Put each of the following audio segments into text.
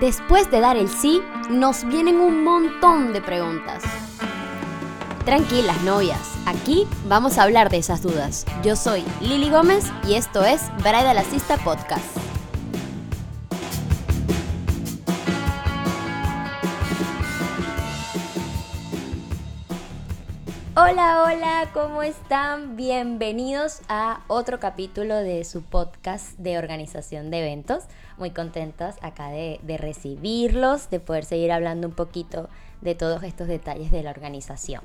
Después de dar el sí, nos vienen un montón de preguntas. Tranquilas, novias, aquí vamos a hablar de esas dudas. Yo soy Lili Gómez y esto es Bridal Assista Podcast. Hola, hola, ¿cómo están? Bienvenidos a otro capítulo de su podcast de organización de eventos. Muy contentas acá de, recibirlos, de poder seguir hablando un poquito de todos estos detalles de la organización.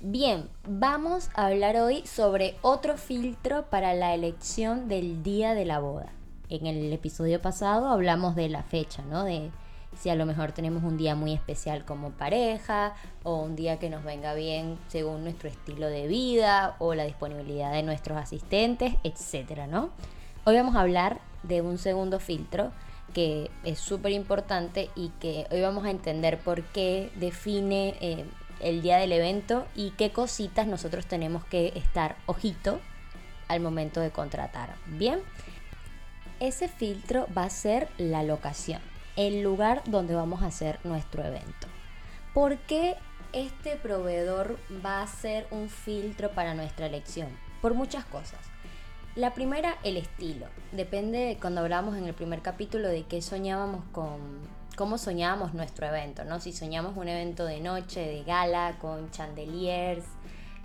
Bien, vamos a hablar hoy sobre otro filtro para la elección del día de la boda. En el episodio pasado hablamos de la fecha, ¿no? De si a lo mejor tenemos un día muy especial como pareja o un día que nos venga bien según nuestro estilo de vida o la disponibilidad de nuestros asistentes, etcétera, ¿no? Hoy vamos a hablar de un segundo filtro que es súper importante y que hoy vamos a entender por qué define eh, el día del evento y qué cositas nosotros tenemos que estar ojito al momento de contratar. Bien, ese filtro va a ser la locación el lugar donde vamos a hacer nuestro evento. ¿Por qué este proveedor va a ser un filtro para nuestra elección? Por muchas cosas. La primera, el estilo. Depende cuando hablamos en el primer capítulo de qué soñábamos con, cómo soñábamos nuestro evento, ¿no? Si soñamos un evento de noche, de gala, con chandeliers,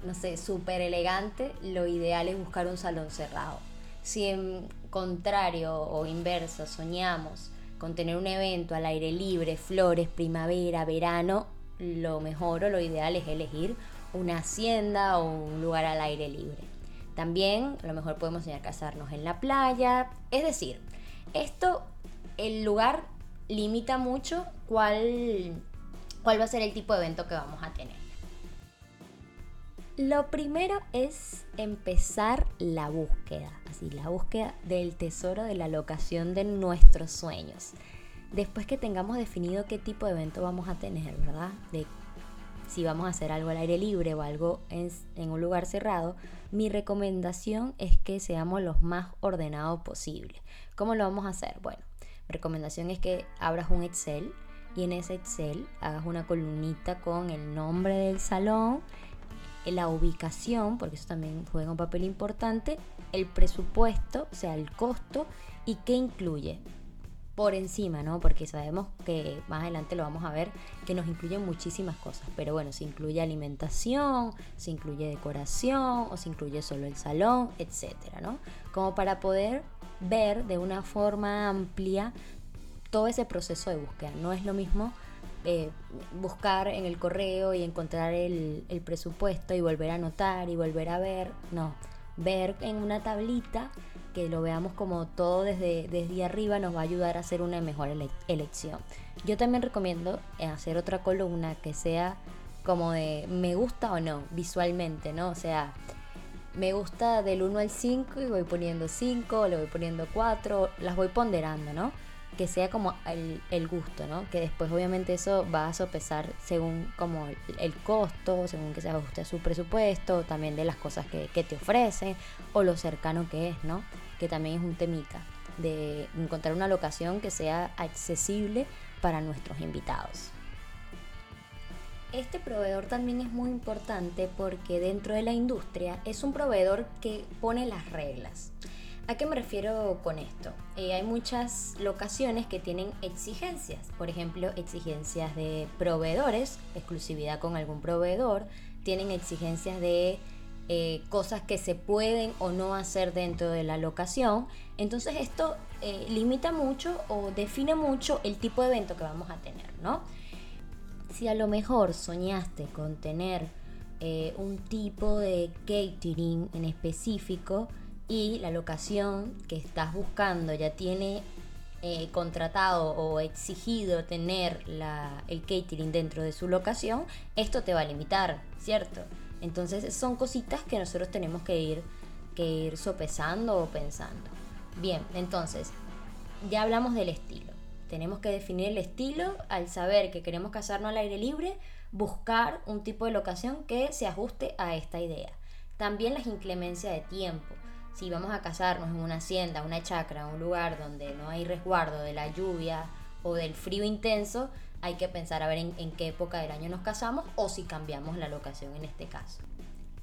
no sé, súper elegante, lo ideal es buscar un salón cerrado. Si en contrario o inverso soñamos con tener un evento al aire libre, flores, primavera, verano, lo mejor o lo ideal es elegir una hacienda o un lugar al aire libre. También a lo mejor podemos soñar casarnos en la playa. Es decir, esto, el lugar limita mucho cuál, cuál va a ser el tipo de evento que vamos a tener. Lo primero es empezar la búsqueda, así la búsqueda del tesoro de la locación de nuestros sueños. Después que tengamos definido qué tipo de evento vamos a tener, ¿verdad? De si vamos a hacer algo al aire libre o algo en, un lugar cerrado, mi recomendación es que seamos los más ordenados posible. ¿Cómo lo vamos a hacer? Bueno, mi recomendación es que abras un Excel y en ese Excel hagas una columnita con el nombre del salón la ubicación, porque eso también juega un papel importante, el presupuesto, o sea, el costo y qué incluye por encima, ¿no? Porque sabemos que más adelante lo vamos a ver, que nos incluyen muchísimas cosas, pero bueno, se incluye alimentación, se incluye decoración o se incluye solo el salón, etcétera, ¿no? Como para poder ver de una forma amplia todo ese proceso de búsqueda. No es lo mismo eh, buscar en el correo y encontrar el, presupuesto y volver a anotar y volver a ver, no, ver en una tablita que lo veamos como todo desde, desde arriba nos va a ayudar a hacer una mejor elección. Yo también recomiendo hacer otra columna que sea como de me gusta o no visualmente, ¿no? O sea, me gusta del 1 al 5 y voy poniendo 5, le voy poniendo 4, las voy ponderando, ¿no? Que sea como el, gusto, ¿no? Que después obviamente eso va a sopesar según como el, costo, según que se ajuste a su presupuesto, también de las cosas que, que te ofrecen o lo cercano que es, ¿no? Que también es un temita de encontrar una locación que sea accesible para nuestros invitados. Este proveedor también es muy importante porque dentro de la industria es un proveedor que pone las reglas. ¿A qué me refiero con esto? Eh, hay muchas locaciones que tienen exigencias, por ejemplo, exigencias de proveedores, exclusividad con algún proveedor, tienen exigencias de eh, cosas que se pueden o no hacer dentro de la locación. Entonces esto eh, limita mucho o define mucho el tipo de evento que vamos a tener, ¿no? Si a lo mejor soñaste con tener un tipo de catering en específico, y la locación que estás buscando ya tiene eh, contratado o exigido tener el catering dentro de su locación, esto te va a limitar, ¿cierto? Entonces son cositas que nosotros tenemos que ir, que ir sopesando o pensando. Bien, entonces, ya hablamos del estilo. Tenemos que definir el estilo al saber que queremos casarnos al aire libre, buscar un tipo de locación que se ajuste a esta idea. También las inclemencias de tiempo si vamos a casarnos en una hacienda, una chacra, un lugar donde no hay resguardo de la lluvia o del frío intenso, hay que pensar a ver en, qué época del año nos casamos o si cambiamos la locación en este caso.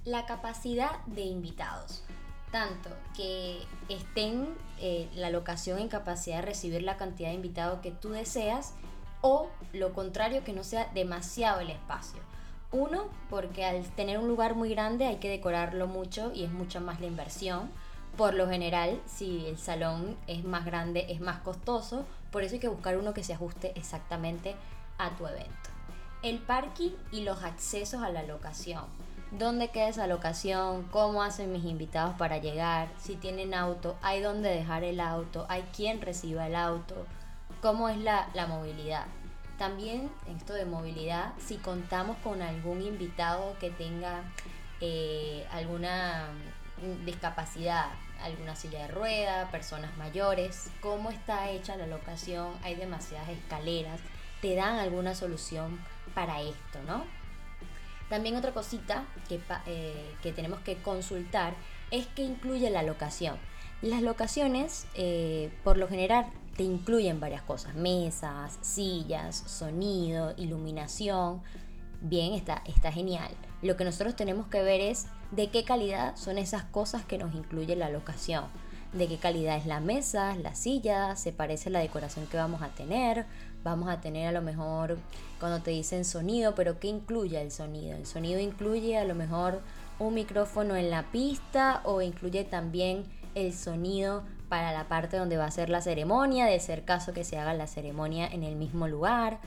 La capacidad de invitados. Tanto que estén eh, la locación en capacidad de recibir la cantidad de invitados que tú deseas o lo contrario, que no sea demasiado el espacio. Uno, porque al tener un lugar muy grande hay que decorarlo mucho y es mucha más la inversión. Por lo general, si el salón es más grande, es más costoso. Por eso hay que buscar uno que se ajuste exactamente a tu evento. El parking y los accesos a la locación. ¿Dónde queda esa locación? ¿Cómo hacen mis invitados para llegar? Si tienen auto, ¿hay dónde dejar el auto? ¿Hay quien reciba el auto? ¿Cómo es la, la movilidad? También esto de movilidad, si contamos con algún invitado que tenga eh, alguna discapacidad, alguna silla de rueda, personas mayores, cómo está hecha la locación, hay demasiadas escaleras, te dan alguna solución para esto, ¿no? También otra cosita que, eh, que tenemos que consultar es que incluye la locación. Las locaciones, eh, por lo general, te incluyen varias cosas, mesas, sillas, sonido, iluminación. Bien, está, está genial. Lo que nosotros tenemos que ver es de qué calidad son esas cosas que nos incluye la locación. De qué calidad es la mesa, la silla, se parece a la decoración que vamos a tener. Vamos a tener a lo mejor cuando te dicen sonido, pero ¿qué incluye el sonido? El sonido incluye a lo mejor un micrófono en la pista o incluye también el sonido para la parte donde va a ser la ceremonia, de ser caso que se haga la ceremonia en el mismo lugar.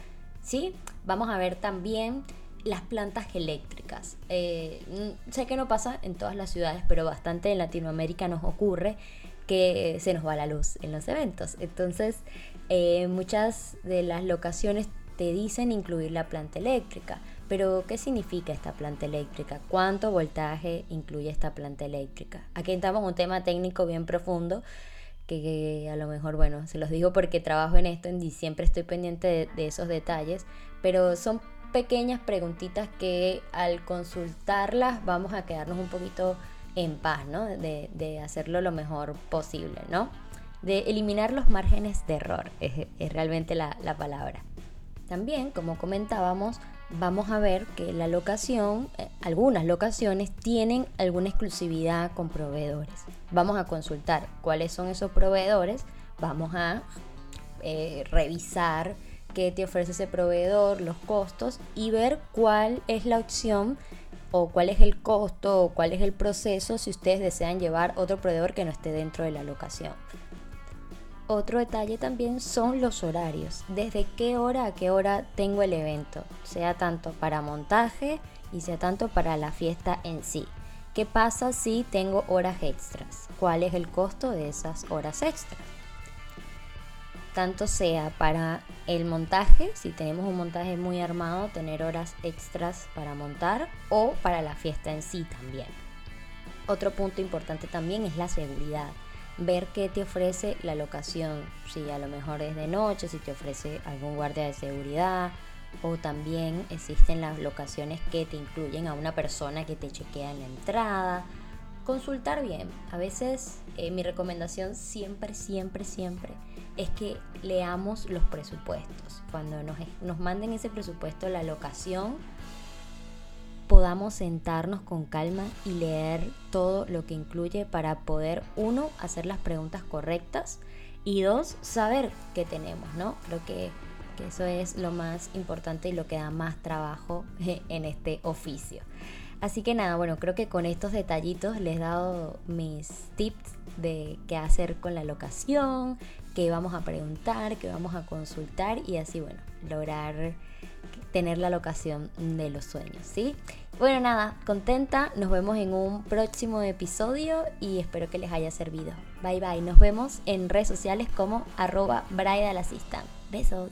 ¿sí? Vamos a ver también las plantas eléctricas. Eh, sé que no pasa en todas las ciudades, pero bastante en Latinoamérica nos ocurre que se nos va la luz en los eventos. Entonces, eh, muchas de las locaciones te dicen incluir la planta eléctrica. Pero, ¿qué significa esta planta eléctrica? ¿Cuánto voltaje incluye esta planta eléctrica? Aquí entramos en un tema técnico bien profundo que, a lo mejor, bueno, se los digo porque trabajo en esto y siempre estoy pendiente de, esos detalles, pero son pequeñas preguntitas que al consultarlas vamos a quedarnos un poquito en paz, ¿no? De, hacerlo lo mejor posible, ¿no? De eliminar los márgenes de error, es, realmente la palabra. También, como comentábamos, vamos a ver que la locación, eh, algunas locaciones tienen alguna exclusividad con proveedores. Vamos a consultar cuáles son esos proveedores, vamos a eh, revisar qué te ofrece ese proveedor, los costos y ver cuál es la opción o cuál es el costo o cuál es el proceso si ustedes desean llevar otro proveedor que no esté dentro de la locación. Otro detalle también son los horarios. Desde qué hora a qué hora tengo el evento, sea tanto para montaje y sea tanto para la fiesta en sí. ¿Qué pasa si tengo horas extras? ¿Cuál es el costo de esas horas extras? Tanto sea para el montaje, si tenemos un montaje muy armado, tener horas extras para montar o para la fiesta en sí también. Otro punto importante también es la seguridad ver qué te ofrece la locación, si a lo mejor es de noche, si te ofrece algún guardia de seguridad o también existen las locaciones que te incluyen a una persona que te chequea en la entrada. Consultar bien, a veces eh, mi recomendación siempre, siempre, siempre es que leamos los presupuestos. Cuando nos, nos manden ese presupuesto, la locación, podamos sentarnos con calma y leer todo lo que incluye para poder, uno, hacer las preguntas correctas y dos, saber qué tenemos, ¿no? Creo que, que eso es lo más importante y lo que da más trabajo en este oficio. Así que nada, bueno, creo que con estos detallitos les he dado mis tips de qué hacer con la locación, qué vamos a preguntar, qué vamos a consultar y así, bueno, lograr tener la locación de los sueños, ¿sí? Bueno, nada, contenta, nos vemos en un próximo episodio y espero que les haya servido. Bye bye, nos vemos en redes sociales como arroba Besos.